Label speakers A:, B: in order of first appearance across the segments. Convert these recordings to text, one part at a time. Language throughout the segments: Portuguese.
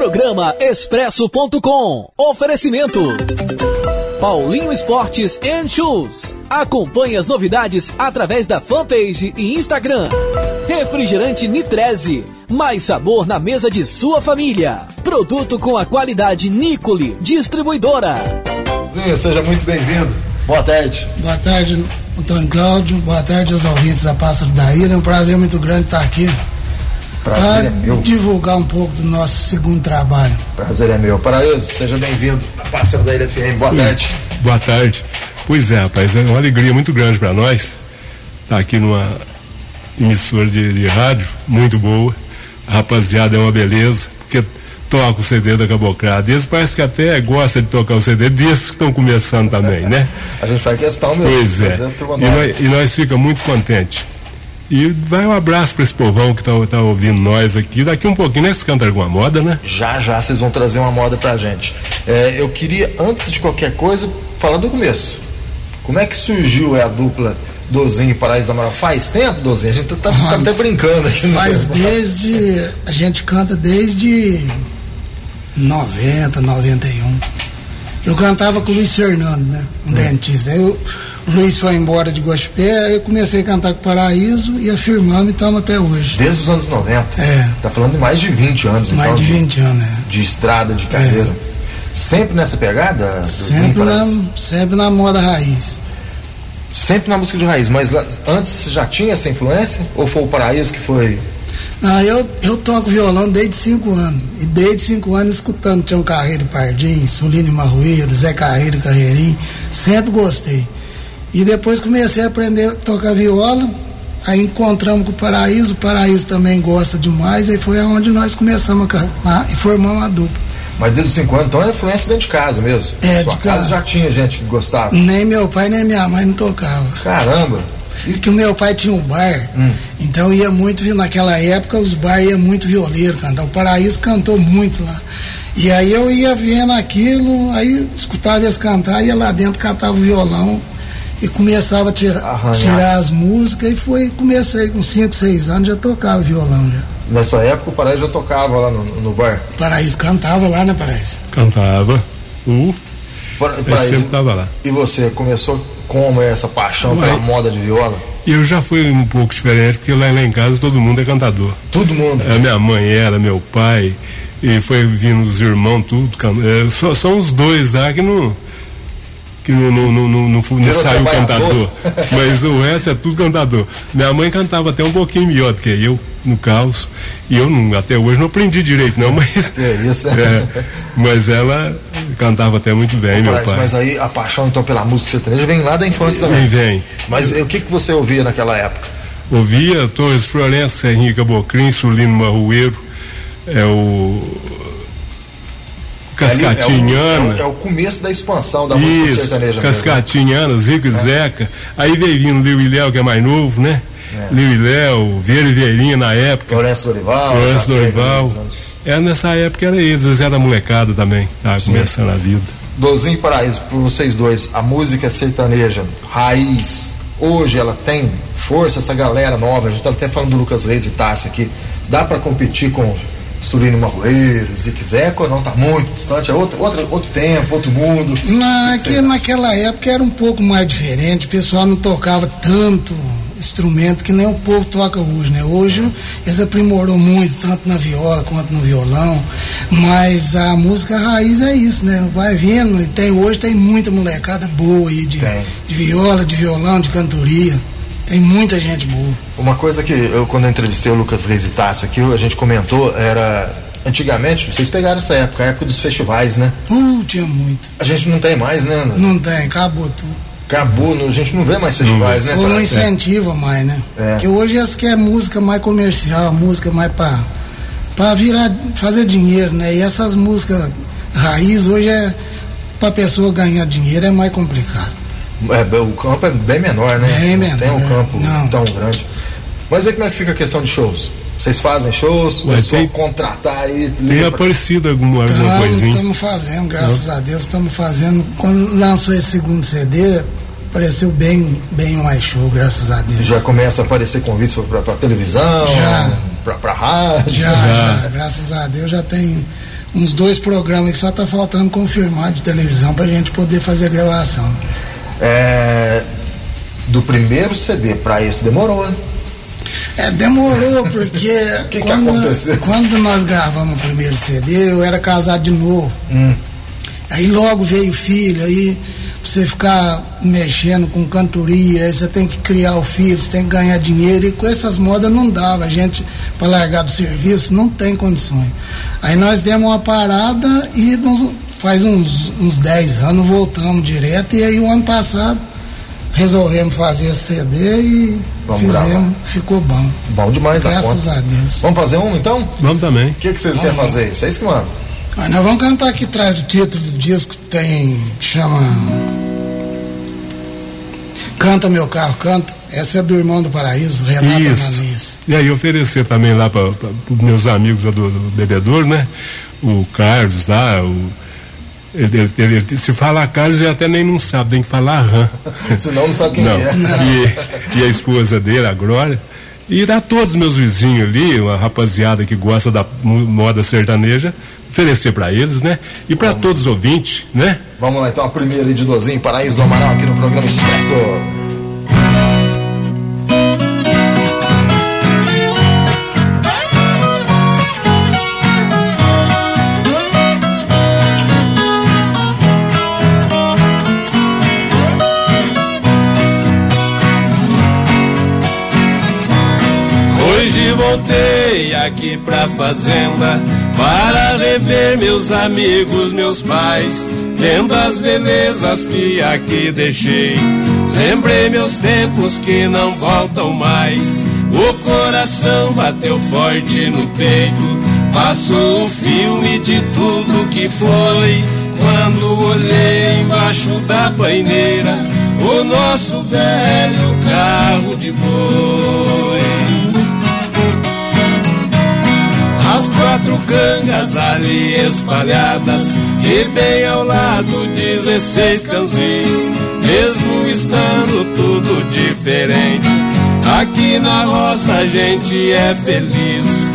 A: Programa Expresso.com. Oferecimento. Paulinho Esportes and Shoes. Acompanhe as novidades através da fanpage e Instagram. Refrigerante Nitreze. Mais sabor na mesa de sua família. Produto com a qualidade Nicole, distribuidora.
B: Sim, seja muito bem-vindo. Boa tarde.
C: Boa tarde, Antônio Cláudio. Boa tarde aos ouvintes da Pássaro da Ilha. É um prazer muito grande estar aqui.
B: Prazer é meu.
C: divulgar um pouco do nosso segundo trabalho.
B: Prazer é meu. Paraíso, seja bem-vindo à Pássaro da Ilha FM. Boa tarde.
D: Boa tarde. Pois é, rapaz, é uma alegria muito grande para nós estar aqui numa emissora de, de, rádio muito boa. A rapaziada é uma beleza, porque toca o CD da Cabocrada. Eles parece que até gosta de tocar o CD desses que estão começando também, né?
B: A gente faz questão mesmo.
D: Pois é. E nós, e nós fica muito contentes. E vai um abraço para esse povão que está tá ouvindo nós aqui. Daqui um pouquinho, né? Você canta alguma moda, né?
B: Já, já, vocês vão trazer uma moda pra gente. É, eu queria, antes de qualquer coisa, falar do começo. Como é que surgiu é, a dupla Dozinho e Paraíso da Moral? Faz tempo, Dozinho? A gente tá, tá até brincando aqui.
C: Faz desde. A gente canta desde 90, 91. Eu cantava com o Luiz Fernando, né? Um hum. dentista. Eu, o Luiz foi embora de aí eu comecei a cantar com Paraíso e afirmamos e estamos até hoje.
B: Desde os anos 90?
C: É.
B: Tá falando de mais de 20 anos,
C: mais
B: então.
C: de 20 anos, é.
B: De estrada, de carreira. É. Sempre nessa pegada?
C: Sempre na, sempre na moda raiz.
B: Sempre na música de raiz, mas antes já tinha essa influência? Ou foi o Paraíso que foi
C: não, eu, eu toco violão desde cinco anos. E desde cinco anos escutando Tião Carreiro Pardim, Sulino Marrueiro, Zé Carreiro Carreirinho. Sempre gostei. E depois comecei a aprender a tocar viola. Aí encontramos com o Paraíso, o Paraíso também gosta demais. Aí foi onde nós começamos a cantar e formamos uma dupla.
B: Mas desde os 5 anos, então é influência dentro de casa mesmo?
C: É,
B: Sua
C: de
B: casa
C: casa.
B: já tinha gente que gostava?
C: Nem meu pai, nem minha mãe não tocava.
B: Caramba!
C: Porque o meu pai tinha um bar, hum. então ia muito, naquela época os bar ia muito violeiro cantar. O Paraíso cantou muito lá. E aí eu ia vendo aquilo, aí escutava eles cantar, ia lá dentro, catava o violão e começava a tirar, tirar as músicas e foi, comecei com 5, 6 anos, já tocava violão já.
B: Nessa época o Paraíso já tocava lá no, no bar?
C: O Paraíso cantava lá, né, Paraíso?
D: Cantava. Uh.
B: Para, Paraíso,
D: sempre tava lá.
B: E você começou como essa paixão Ué, pela moda de viola?
D: Eu já fui um pouco diferente, porque lá, lá em casa todo mundo é cantador.
B: Todo mundo?
D: A minha mãe era, meu pai, e foi vindo os irmãos, tudo. É, só, só os dois lá que não que não, não, não, não, não, não saiu cantador. Mas o resto é tudo cantador. Minha mãe cantava até um pouquinho melhor do que eu, no caos. E eu não, até hoje não aprendi direito, não, mas.
B: É isso.
D: É, mas ela cantava até muito bem, meu pai.
B: Mas aí a paixão então pela música sertaneja vem lá da infância também.
D: Vem, vem.
B: Mas o que, que você ouvia naquela época?
D: Ouvia Torres Florença, Serrinha Cabocrim, Sulino Marrueiro, é o Cascatinhana.
B: É, é, é, o começo da expansão da música
D: Isso,
B: sertaneja.
D: Cascatinhana, Zico e
B: É.
D: Zeca. Aí veio vindo Liu e Léo, que é mais novo, né?
B: É.
D: Liu e Léo, Vieira e Vieirinha na época.
B: Lourenço Dorival.
D: Lourenço Dorival. É, nessa época era eles, eles eram molecada também, tava começando a vida.
B: Dozinho Paraíso, por vocês dois, a música sertaneja, raiz, hoje ela tem força, essa galera nova, a gente tá até falando do Lucas Reis e Tassi aqui, dá pra competir com Surino Marroeiro, Zique Zeco não? Tá muito distante, é outro, outro, outro tempo, outro mundo.
C: Na, que, naquela época era um pouco mais diferente, o pessoal não tocava tanto instrumento que nem o povo toca hoje, né? Hoje eles aprimorou muito, tanto na viola quanto no violão, mas a música raiz é isso, né? Vai vindo, e tem hoje tem muita molecada boa aí de, de viola, de violão, de cantoria. Tem muita gente boa.
B: Uma coisa que eu, quando eu entrevistei o Lucas Reis e Tassi aqui, a gente comentou, era. Antigamente, vocês pegaram essa época, a época dos festivais, né?
C: Uh, tinha muito.
B: A gente não tem mais, né? Ana?
C: Não tem, acabou tudo.
B: Acabou, não- a gente não vê mais festivais, né?
C: Ou não incentiva mais, né?
B: É.
C: Porque hoje essa que é música mais comercial, música mais pra, pra virar, fazer dinheiro, né? E essas músicas raiz hoje é pra pessoa ganhar dinheiro é mais complicado.
B: É, o campo é bem menor, né?
C: Bem
B: não tem um
C: menor,
B: campo
C: não.
B: tão grande. Mas aí como é que fica a questão de shows? Vocês fazem shows?
D: Ué,
B: é só
D: tem-
B: contratar aí?
D: Tem
B: liga pra-
D: aparecido alguma, alguma coisinha.
C: Estamos fazendo, graças a Deus, estamos fazendo. Quando lançou esse segundo CD, pareceu bem, bem mais show, graças a Deus.
B: Já começa a aparecer convites pra televisão?
C: Já.
B: Pra, pra rádio?
C: Já, já, graças a Deus já tem uns dois programas que só tá faltando confirmar de televisão pra gente poder fazer a gravação.
B: É, do primeiro CD para esse demorou, né?
C: É, demorou, porque
B: que
C: quando,
B: que
C: quando nós gravamos o primeiro CD, eu era casado de novo.
B: Hum.
C: Aí logo veio o filho, aí você ficar mexendo com cantoria, aí você tem que criar o filho, você tem que ganhar dinheiro, e com essas modas não dava. A gente, para largar do serviço, não tem condições. Aí nós demos uma parada e nos, faz uns, uns 10 anos voltamos direto, e aí o ano passado resolvemos fazer esse CD e
B: Vamos
C: fizemos,
B: gravar.
C: ficou bom.
B: Bom demais
C: Graças a Deus.
B: Vamos fazer um então?
D: Vamos também.
B: O que, que vocês querem fazer? Vocês que mandam.
C: Mas nós vamos cantar aqui atrás do título do disco que tem. que chama. Canta Meu Carro, Canta. Essa é do Irmão do Paraíso, Renato
D: Isso.
C: Ananias.
D: E aí oferecer também lá para os meus amigos lá do, do bebedouro, né? O Carlos lá, o. Ele, ele- ele- ele- se falar Carlos, ele até nem não sabe, tem que falar Ram.
B: Senão não sabe quem
D: Não.
B: é.
D: E, e a esposa dele, a Glória. E dá todos os meus vizinhos ali, uma rapaziada que gosta da moda sertaneja, oferecer para eles, né? E para todos os ouvintes, né?
B: Vamos lá então, a primeira de Dozinho, Paraíso do Amaral, aqui no programa Expresso.
E: Voltei aqui pra fazenda para rever meus amigos, meus pais, vendo as belezas que aqui deixei. Lembrei meus tempos que não voltam mais. O coração bateu forte no peito. Passou um filme de tudo que foi. Quando olhei embaixo da paineira, o nosso velho carro de boi. Quatro cangas ali espalhadas E bem ao lado 16 canzis Mesmo estando tudo diferente Aqui na roça a gente é feliz.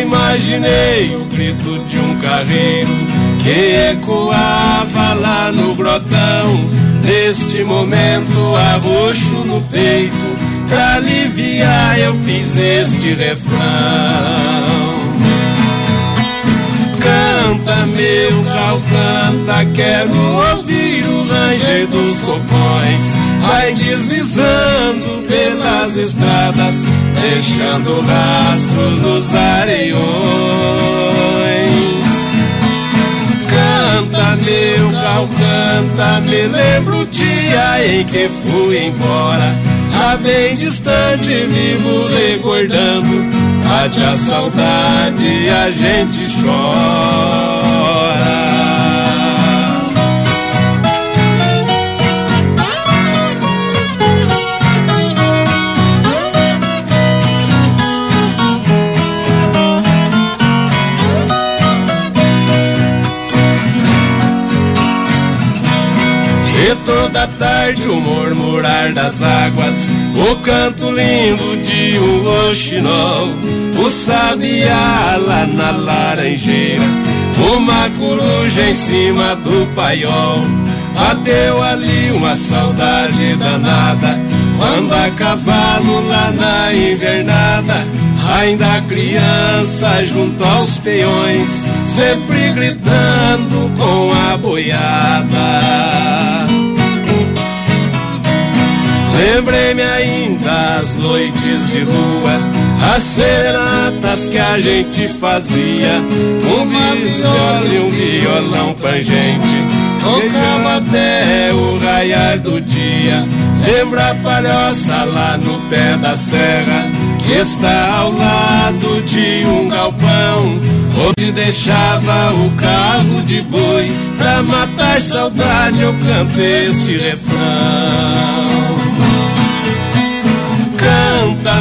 E: Imaginei o grito de um carreiro Que ecoava lá no grotão. Neste momento arroxo no peito Pra aliviar eu fiz este refrão meu cal, canta, quero ouvir o ranger dos copões. Vai deslizando pelas estradas, deixando rastros nos areiões. Canta, meu cal, canta, me lembro o dia em que fui embora. A bem distante vivo recordando Bate a saudade, a gente chora. E toda tarde o murmurar das águas, o canto lindo de um oxinol, o sabiá lá na laranjeira, uma coruja em cima do paiol. Bateu ali uma saudade danada, quando a cavalo lá na invernada, ainda criança junto aos peões, sempre gritando com a boiada. Lembrei-me ainda as noites de lua, as serenatas que a gente fazia, uma viola e um violão pra gente. Tocava até o raiar do dia. Lembra a palhoça lá no pé da serra, que está ao lado de um galpão, onde deixava o carro de boi. Pra matar saudade eu canto este refrão.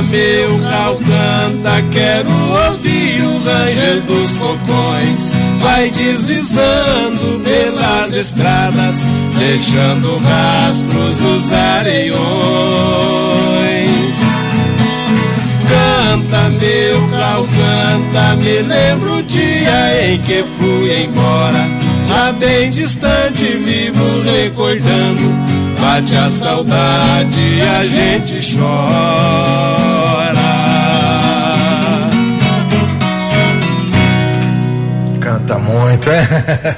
E: Meu cal, canta, quero ouvir o ranger dos cocões. Vai deslizando pelas estradas, deixando rastros nos areiões. canta, meu carro canta. Me lembro o dia em que fui embora. Lá bem distante, vivo recordando. Bate a saudade e a gente chora.
B: Canta muito, é?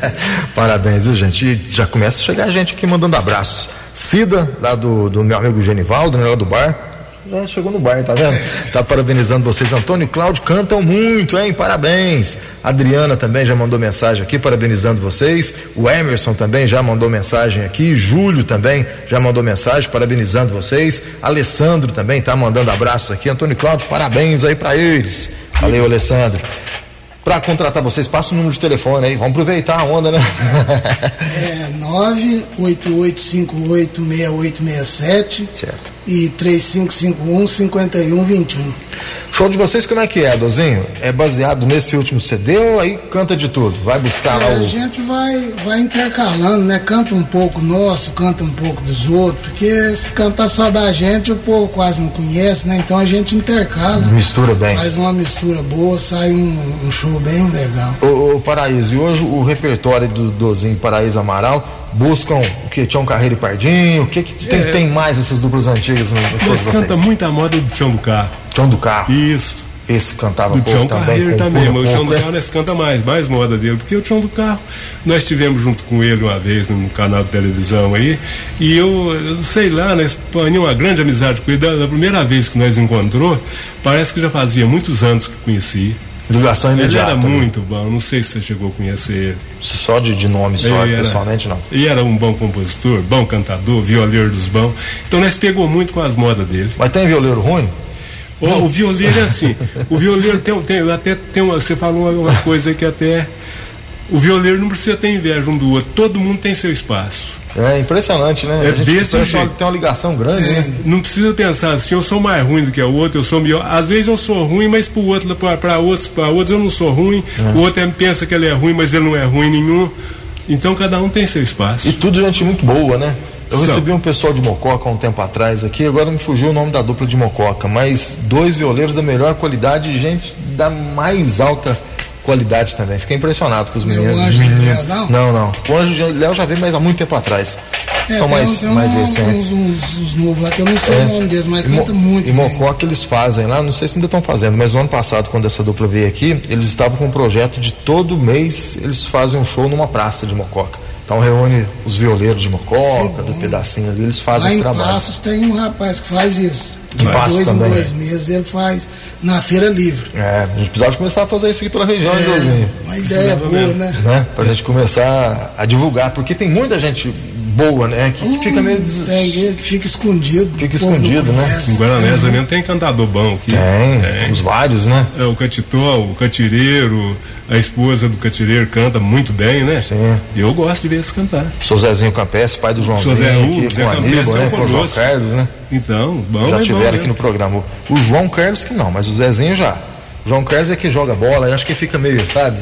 B: Parabéns, viu, gente? E já começa a chegar gente aqui mandando abraços. Cida, lá do, do meu amigo Genivaldo, lá do bar. Já chegou no bar, tá vendo? Tá parabenizando vocês. Antônio e Cláudio cantam muito, hein? Parabéns. Adriana também já mandou mensagem aqui, parabenizando vocês. O Emerson também já mandou mensagem aqui. Júlio também já mandou mensagem, parabenizando vocês. Alessandro também tá mandando abraços aqui. Antônio e Cláudio, parabéns aí para eles. Valeu, Alessandro. Para contratar vocês, passa o número de telefone aí. Vamos aproveitar a onda, né?
C: É 988586867.
B: Certo.
C: E 3551-5121.
B: Show de vocês, como é que é, Dozinho? É baseado nesse último CD ou aí canta de tudo? Vai buscar lá
C: É,
B: o.
C: a gente vai, vai intercalando, né? Canta um pouco nosso, canta um pouco dos outros, porque se cantar só da gente, o povo quase não conhece, né? Então a gente intercala.
B: Mistura bem.
C: Faz uma mistura boa, sai um, um show bem legal.
B: Ô, ô, Paraíso, e hoje o repertório do Dozinho Paraíso Amaral buscam o que? Tião Carreiro e Pardinho? O que, que tem,
D: É.
B: tem mais essas duplas antigas no, no show de vocês?
D: canta muito a moda do Tião do Carro.
B: Tião do Carro.
D: Isso.
B: Esse cantava
D: Do
B: pouco
D: Tião. Carreiro também, mas o Tião do
B: é?
D: Carro nós canta mais, mais moda dele, porque o Tião do Carro, nós estivemos junto com ele uma vez no canal de televisão aí, e eu, eu sei lá, nós panhamos uma grande amizade com ele, da, da primeira vez que nós encontrou, parece que já fazia muitos anos que conheci.
B: Ligação
D: Ele
B: imediata.
D: era
B: né?
D: muito bom, não sei se você chegou a conhecer ele.
B: Só de, de nome, só,
D: Ele era-
B: pessoalmente não.
D: E era um bom compositor, bom cantador, violeiro dos bons. Então nós pegou muito com as modas dele.
B: Mas tem violeiro ruim?
D: O violeiro é assim. O violeiro tem, tem até tem uma, você falou uma coisa que até o violeiro não precisa ter inveja um do outro. Todo mundo tem seu espaço.
B: É impressionante, né?
D: É
B: a gente
D: desse jeito.
B: que tem uma ligação grande, né?
D: Não precisa pensar assim, eu sou mais ruim do que o outro, eu sou melhor. Às vezes eu sou ruim, mas para outro, para outros, para outros eu não sou ruim. O outro é- pensa que ele é ruim, mas ele não é ruim nenhum. Então cada um tem seu espaço.
B: E tudo gente muito boa, né? Eu
D: São.
B: recebi um pessoal de Mococa há um tempo atrás aqui, agora me fugiu o nome da dupla de Mococa, mas dois violeiros da melhor qualidade gente da mais alta qualidade também. Fiquei impressionado com os
C: o
B: meninos.
C: Anjo
B: meninos.
C: Léo, não?
B: Não, não. O Anjo e Léo já veio, mas há muito tempo atrás.
C: É,
B: São
C: tem
B: mais,
C: tem
B: mais recentes.
C: Uns, uns, uns novos lá que eu não sei
B: É.
C: o nome deles, mas
B: E
C: canta muito.
B: E
C: bem.
B: Mococa eles fazem lá, não sei se ainda estão fazendo, mas no ano passado, quando essa dupla veio aqui, eles estavam com um projeto de todo mês eles fazem um show numa praça de Mococa. Então reúne os violeiros de Mococa, do pedacinho ali, eles fazem
C: Lá
B: esse
C: em
B: trabalho.
C: Passos tem um rapaz que faz isso. De
B: Em Passos
C: dois
B: também,
C: em dois
B: é.
C: meses ele faz na feira livre.
B: É, a gente precisava começar a fazer isso aqui pela região?
C: É, uma ideia boa,
D: mesmo.
C: né?
B: né? Pra gente começar a divulgar, porque tem muita gente boa, né? Que, que fica meio. des-
C: Tem que fica escondido.
B: Fica escondido, né?
D: Em Guaranésia mesmo tem cantador bom aqui.
B: Tem, os vários, né?
D: É, o Catitó, o Catireiro, a esposa do Catireiro canta muito bem, né?
B: Sim.
D: E eu gosto de ver eles cantar.
B: Sou Zezinho Campes, pai do Joãozinho,
D: Sou Zé Hugo,
B: aqui,
D: Zé é
B: né?
D: um
B: Com o João. Carlos, né?
D: Então, bom,
B: já
D: é
B: tiveram
D: bom,
B: aqui
D: né?
B: no programa. O João Carlos que não, mas o Zezinho já. João Carlos é que joga bola, eu acho que fica meio, sabe?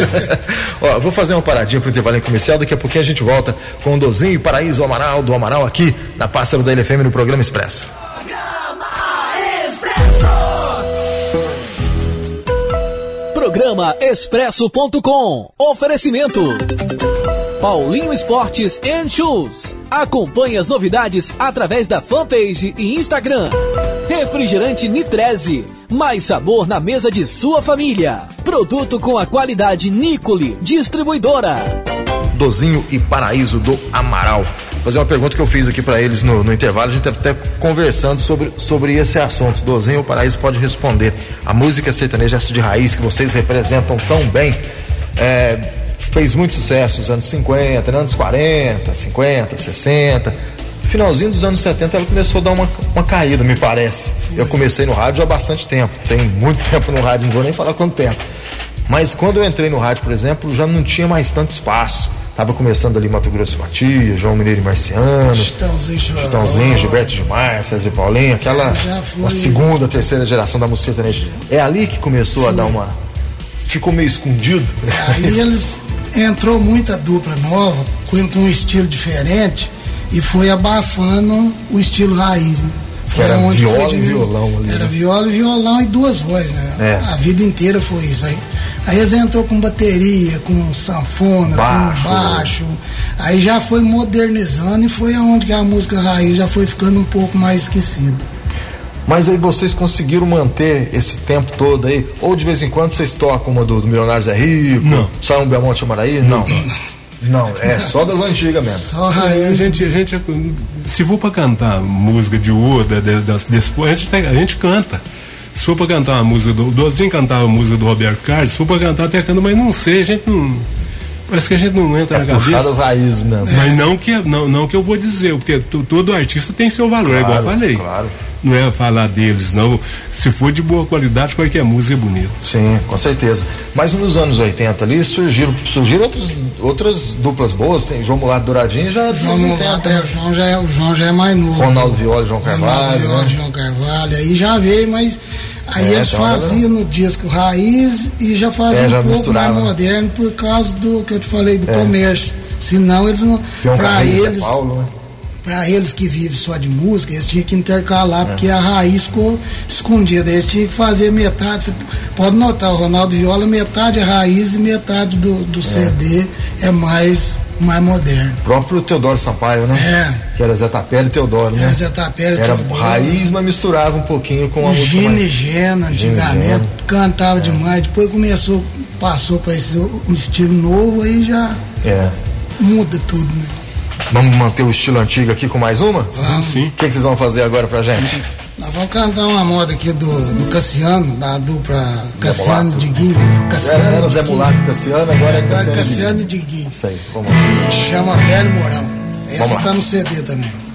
B: Ó, vou fazer uma paradinha pro intervalo comercial, daqui a pouquinho a gente volta com o Dozinho e Paraíso Amaral, do Amaral aqui na Pássaro da LFM no programa Expresso.
A: Programa Expresso.com. Oferecimento. Paulinho Esportes and Shoes. Acompanhe as novidades através da fanpage e Instagram. Refrigerante Nitreze. Mais sabor na mesa de sua família. Produto com a qualidade Nicole. Distribuidora.
B: Dozinho e Paraíso do Amaral. Vou fazer uma pergunta que eu fiz aqui para eles no, no intervalo, a gente até conversando sobre, sobre esse assunto. Dozinho, o Paraíso pode responder. A música sertaneja de raiz que vocês representam tão bem, é, fez muito sucesso nos anos 50, nos anos 40, 50, 60. No finalzinho dos anos 70 ela começou a dar uma, uma caída, me parece. Eu comecei no rádio há bastante tempo, tem muito tempo no rádio, não vou nem falar quanto tempo. Mas quando eu entrei no rádio, por exemplo, já não tinha mais tanto espaço. Tava começando ali Mato Grosso e Matias, João Mineiro e Marciano,
C: Chitãozinho.
B: Chitãozinho, Gilberto Gilmar, César e Paulinho, aquela uma segunda, terceira geração da música sertaneja. É ali que começou a dar uma. Ficou meio escondido.
C: Aí eles entrou muita dupla nova, com, com um estilo diferente, e foi abafando o estilo raiz. Né?
B: Foi era viola e violão ali.
C: Era né? viola e violão e duas vozes, né? É. A vida inteira foi isso. Aí, aí eles entrou com bateria, com sanfona, baixo. com baixo. Aí já foi modernizando e foi aonde a música raiz já foi ficando um pouco mais esquecida.
B: Mas aí vocês conseguiram manter esse tempo todo aí? Ou de vez em quando vocês tocam uma do, do Milionários é Rico?
D: Não.
B: Só um Belmonte Amaraí? Não. não. Não, é só das antigas mesmo.
C: Só raiz.
D: A gente, a gente, se for para cantar música de de, das, desse, a, gente, a gente canta. Se for para cantar uma música do. O Dozinho cantava a música do Roberto Carlos, se for para cantar até canta, mas não sei, a gente não. Parece que a gente não entra é na cabeça.
B: raízes mesmo.
D: Mas não que, não, não que eu vou dizer, porque todo artista tem seu valor, claro, é igual eu falei.
B: Claro
D: não é falar deles, não. Se for de boa qualidade, qualquer música é bonita.
B: Sim, com certeza. Mas nos anos 80 ali surgiram, surgiram outros, outras duplas boas, tem João Mulato Douradinho já.
C: João Mulato, é, o, João já é, o João já é mais novo.
B: Ronaldo Viola, João Carvalho. Ronaldo Viola,
C: né? João Carvalho, aí já veio, mas. Aí é, eles faziam no disco raiz e já faziam é, já um pouco mais né? moderno por causa do que eu te falei do é. comércio. Senão eles não. Para eles. Paulo, né? Para eles que vivem só de música, eles tinham que intercalar, é. porque a raiz ficou escondida. Eles tinham que fazer metade. Você pode notar, o Ronaldo Viola, metade é raiz e metade do, do é. CD é mais, mais moderno.
B: O próprio Teodoro Sampaio, né?
C: É.
B: Que era Zé Tapera e Teodoro, né?
C: Era Zé Tapera e
B: Era
C: Teodoro.
B: raiz, mas misturava um pouquinho com
C: a música. Gina mais... e Gena, antigamente, cantava é. demais. Depois começou, passou para esse um estilo novo, aí já
B: é.
C: muda tudo, né?
B: Vamos manter o estilo antigo aqui com mais uma?
C: Vamos.
B: Sim. O que, que vocês vão fazer agora pra gente?
C: Nós vamos cantar uma moda aqui do, do Cassiano, da dupla Cassiano de Gui.
B: Cassiano era Zé Mulato Cassiano, agora é Cassiano,
C: Cassiano de Gui.
B: Isso aí, vamos lá.
C: Chama Velho Morão. Essa tá no CD também.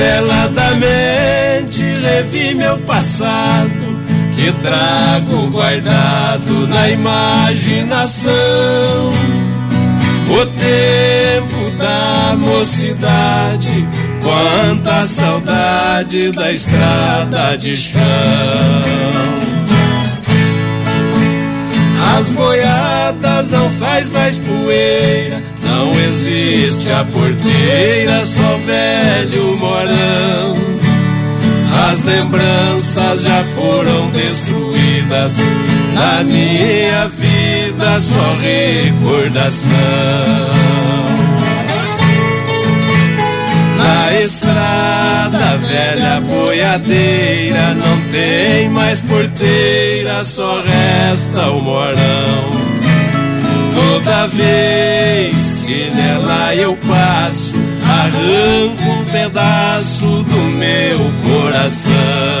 E: Veladamente revi meu passado que trago guardado na imaginação. O tempo da mocidade, quanta saudade da estrada de chão. As boiadas não faz mais poeira, não existe a porteira, só velho morão. As lembranças já foram destruídas, na minha vida só recordação. Na estrada velha boiadeira não tem mais porteira, só resta o morão. Toda vez que nela eu passo, arranco um pedaço do meu coração.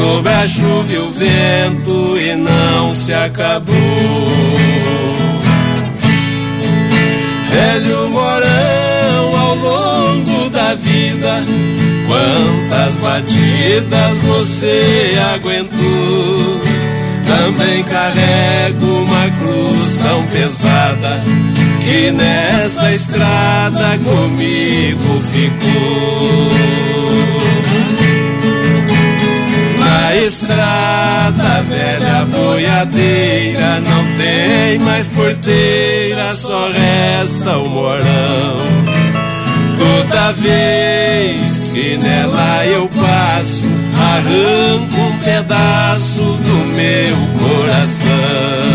E: Sob a chuva e o vento e não se acabou. Velho morão ao longo da vida Quantas batidas você aguentou? Também carrego uma cruz tão pesada que nessa estrada comigo ficou. Na estrada velha boiadeira não tem mais porteira, só resta o morão. Toda vez que nela eu passo, arranco um pedaço do meu coração.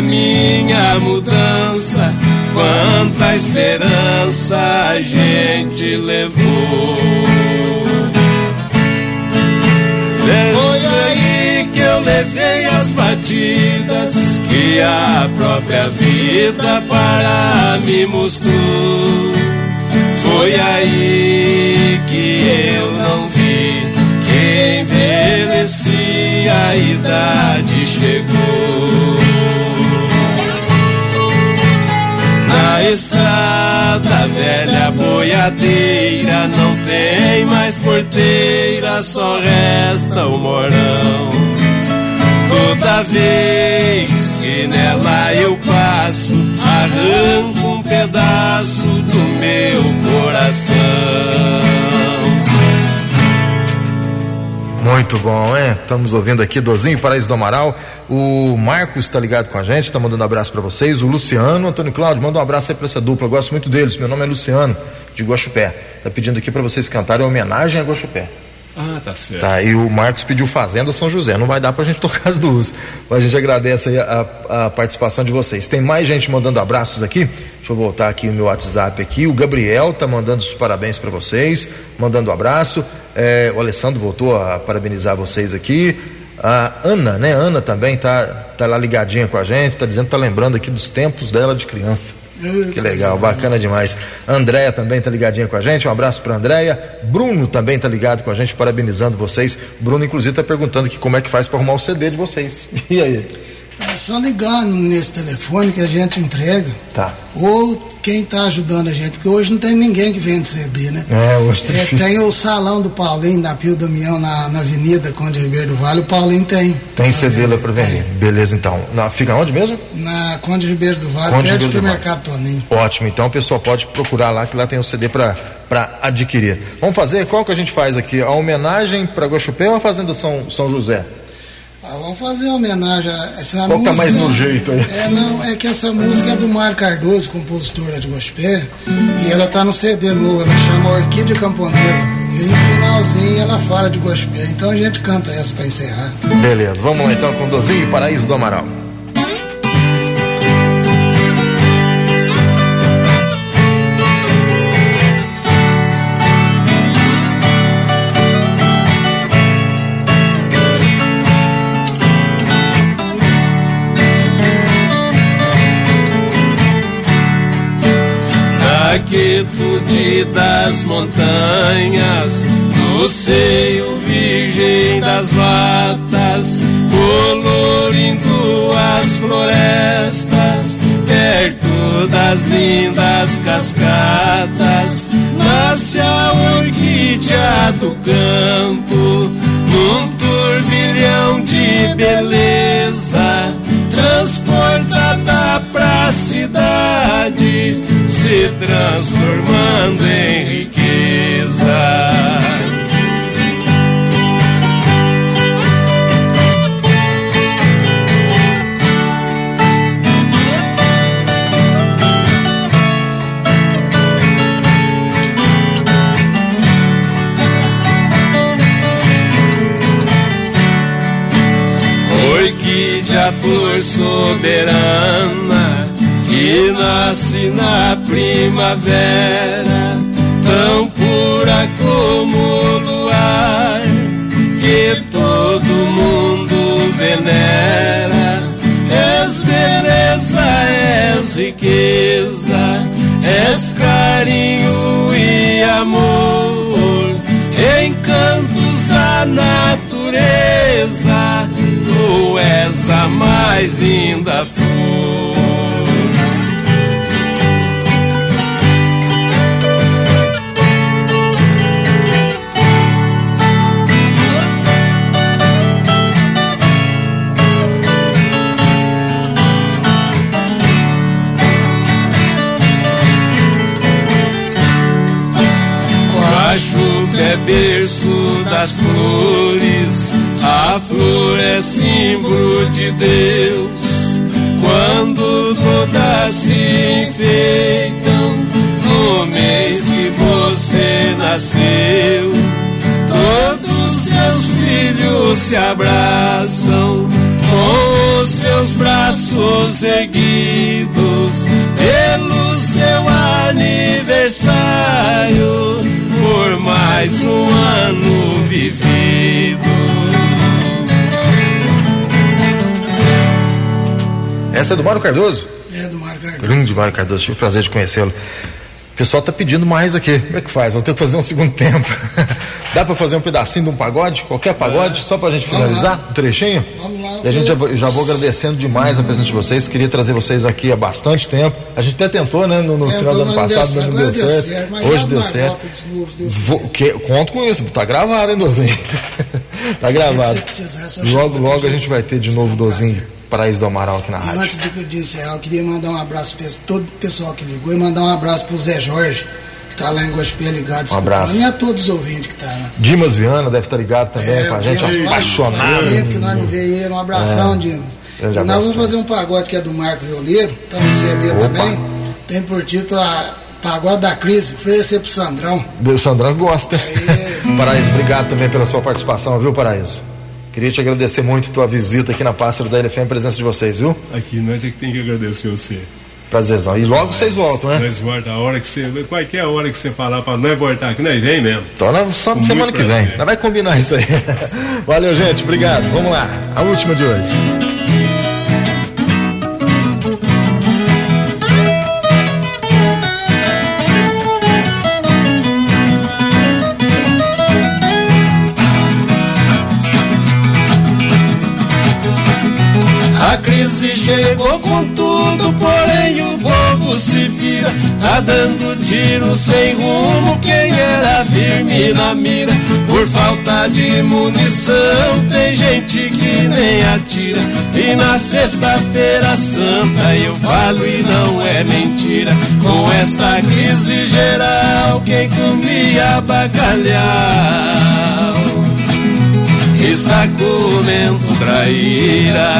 E: Minha mudança? Quanta esperança a gente levou. Foi aí que eu levei as batidas que a própria vida para me mostrou. Foi aí que eu não vi que envelheci, a idade chegou. Estrada velha boiadeira não tem mais porteira, só resta o morão. Toda vez que nela eu passo, arranco um pedaço do meu coração.
B: Muito bom, é? Estamos ouvindo aqui Dozinho, Paraíso do Amaral. O Marcos está ligado com a gente, está mandando um abraço para vocês. O Luciano, Antônio Cláudio, manda um abraço aí para essa dupla. Eu gosto muito deles. Meu nome é Luciano, de Guaxupé. Tá pedindo aqui para vocês cantarem homenagem a Guaxupé.
D: Ah, tá certo.
B: Tá, e o Marcos pediu Fazenda São José. Não vai dar pra gente tocar as duas. Mas a gente agradece a, a, participação de vocês. Tem mais gente mandando abraços aqui. Deixa eu voltar aqui o meu WhatsApp aqui. O Gabriel tá mandando os parabéns para vocês, mandando abraço. É, o Alessandro voltou a parabenizar vocês aqui. A Ana, né? Ana também tá, tá lá ligadinha com a gente, tá dizendo tá lembrando aqui dos tempos dela de criança. Que legal, bacana demais. Andréia também tá ligadinha com a gente. Um abraço para Andréia. Bruno também tá ligado com a gente, parabenizando vocês. Bruno, inclusive, tá perguntando aqui como é que faz para arrumar o CD de vocês. E aí?
C: É só ligar nesse telefone que a gente entrega.
B: Tá.
C: Ou quem está ajudando a gente, porque hoje não tem ninguém que vende CD, né?
B: É, hoje tem.
C: É, tem o salão do Paulinho, da Pio Damião, na, na Avenida Conde Ribeiro do Vale, o Paulinho tem.
B: Tem CD lá para vender. É. Beleza, então. Na, fica onde mesmo?
C: Na Conde Ribeiro do Vale, Conde perto do supermercado Toninho.
B: Ótimo, então o pessoal pode procurar lá, que lá tem o CD para para adquirir. Vamos fazer, qual que a gente faz aqui? A homenagem para Guaxupé ou a Fazenda São, São José?
C: Ah, vamos fazer uma homenagem a essa
B: Qual
C: música.
B: tá mais no jeito aí?
C: É, não, é que essa música é do Mário Cardoso, compositor lá de Gospé, e ela tá no CD novo, ela chama Orquídea Camponesa. E no finalzinho ela fala de Gospé, então a gente canta essa para encerrar.
B: Beleza, vamos lá então com Dozinho Paraíso do Amaral.
E: Das montanhas, no seio virgem das matas, colorindo as florestas, perto das lindas cascatas, nasce a orquídea do campo, num turbilhão de beleza, transportada pra cidade se transformando em riqueza. Orquídea flor soberana que nasce na primavera, tão pura como o luar, que todo mundo venera. És beleza, és riqueza, és carinho e amor, encantos da natureza, tu és a mais linda flores, a flor é símbolo de Deus. Quando todas se enfeitam, no mês que você nasceu, todos seus filhos se abraçam com os seus braços erguidos pelo seu aniversário por mais um ano vivido.
B: Essa é do Mário Cardoso?
C: É do Mário Cardoso.
B: Grande Mário Cardoso, tive o prazer de conhecê-lo. O pessoal tá pedindo mais aqui. Como é que faz? Vamos ter que fazer um segundo tempo. Dá para fazer um pedacinho de um pagode? Qualquer pagode? É. Só pra gente finalizar? Um trechinho? Vamos lá. E a gente já, já vou agradecendo demais a presença de vocês. Queria trazer vocês aqui há bastante tempo. A gente até tentou, né? No, no final do ano passado, mas não deu certo. certo. Hoje deu certo. Vou, que, conto com isso. Tá gravado, hein, Dozinho? tá gravado. Logo, logo a gente vai ter de novo Dozinho Paraíso do Amaral aqui na rádio.
C: Antes de, de encerrar, eu queria mandar um abraço para todo o pessoal que ligou e mandar um abraço para o Zé Jorge, que está lá em Gospel ligado.
B: Um abraço.
C: E a todos os ouvintes que estão tá lá.
B: Dimas Viana deve estar tá ligado também é, com a gente, Dimas, apaixonado.
C: É, que nós não vemos ele. Um abração, é. Dimas. E nós vamos fazer um pagode que é do Marco Violeiro, tá no CD Opa. também. Tem por título a Pagode da Crise, oferecer pro Sandrão.
B: O Sandrão gosta. Aí... Paraíso, obrigado também pela sua participação, viu, Paraíso? Queria te agradecer muito a tua visita aqui na Pássaro da LFM, a presença de vocês, viu?
D: Aqui, nós é que tem que agradecer você.
B: Prazerzão. E logo vocês voltam, né?
D: Nós voltamos a hora que você. Qualquer hora que você falar para nós voltar aqui, nós vem mesmo.
B: Então nós só semana que vem. Nós vai combinar isso aí. Valeu, gente. Obrigado. Vamos lá. A última de hoje.
E: Crise chegou com tudo, porém o povo se vira. Tá dando tiro sem rumo, quem era firme na mira. Por falta de munição, tem gente que nem atira. E na sexta-feira santa eu falo e não é mentira. Com esta crise geral, quem comia bacalhau está comendo traíra.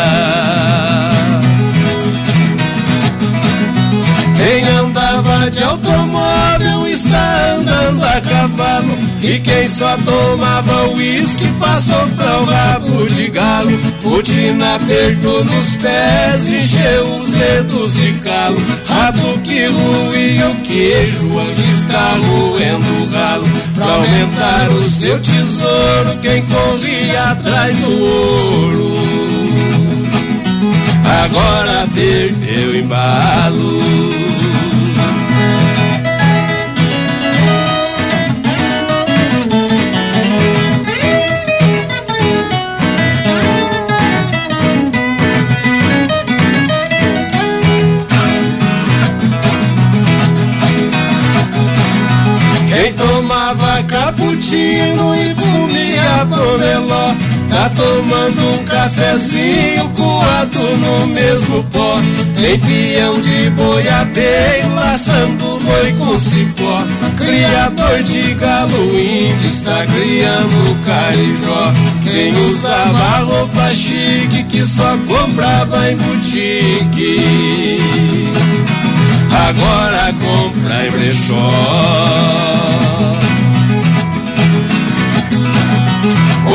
E: Quem andava de automóvel está andando a cavalo. E quem só tomava uísque passou pra o rabo de galo. Putina apertou nos pés, encheu os dedos de calo. Rabo que ruía o queijo, hoje está roendo o ralo. Pra aumentar o seu tesouro, quem corria atrás do ouro. Agora perdeu embalo. cappuccino e comia pomeló. Tá tomando um cafezinho coado no mesmo pó. Tem peão de boiadeiro laçando boi com cipó. Criador de galo índio está criando carijó. Quem usava roupa chique que só comprava em boutique. Agora compra em brechó.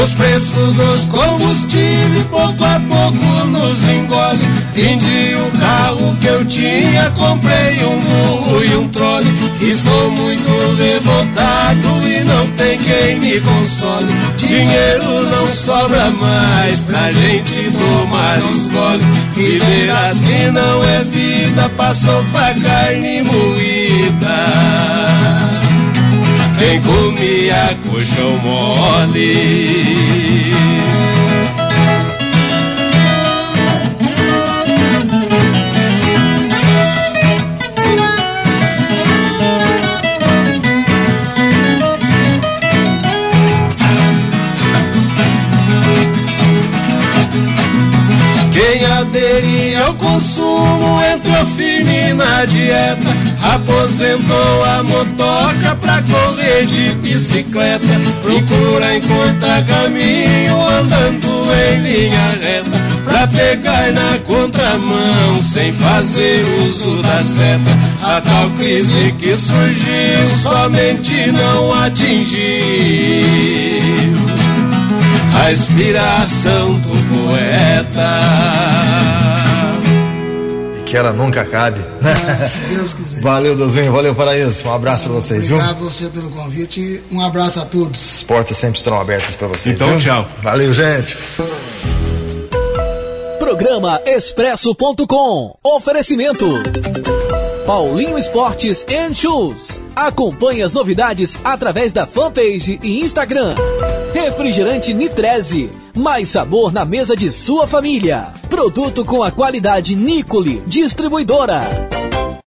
E: Os preços dos combustíveis pouco a pouco nos engole. Vendi o carro que eu tinha, comprei um burro e um trole. Estou muito revoltado e não tem quem me console. Dinheiro não sobra mais pra gente tomar uns goles. Viver assim não é vida, passou pra carne moída. Quem comia colchão mole. Quem aderia ao consumo entrou firme na dieta Aposentou a motoca pra correr de bicicleta. Procura encurtar caminho andando em linha reta. Pra pegar na contramão sem fazer uso da seta. A tal crise que surgiu somente não atingiu a inspiração do poeta
B: que ela nunca acabe.
C: É, se Deus quiser.
B: Valeu, Dozinho, valeu, Paraíso. Um abraço para vocês,
C: Obrigado
B: viu?
C: você pelo convite. Um abraço a todos.
B: As portas sempre estarão abertas para vocês.
D: Então,
B: viu?
D: tchau.
B: Valeu, gente.
A: Programa Expresso.com. Oferecimento. Paulinho Esportes and Shoes. Acompanhe as novidades através da fanpage e Instagram. Refrigerante Nitreze. Mais sabor na mesa de sua família. Produto com a qualidade Nicole. Distribuidora.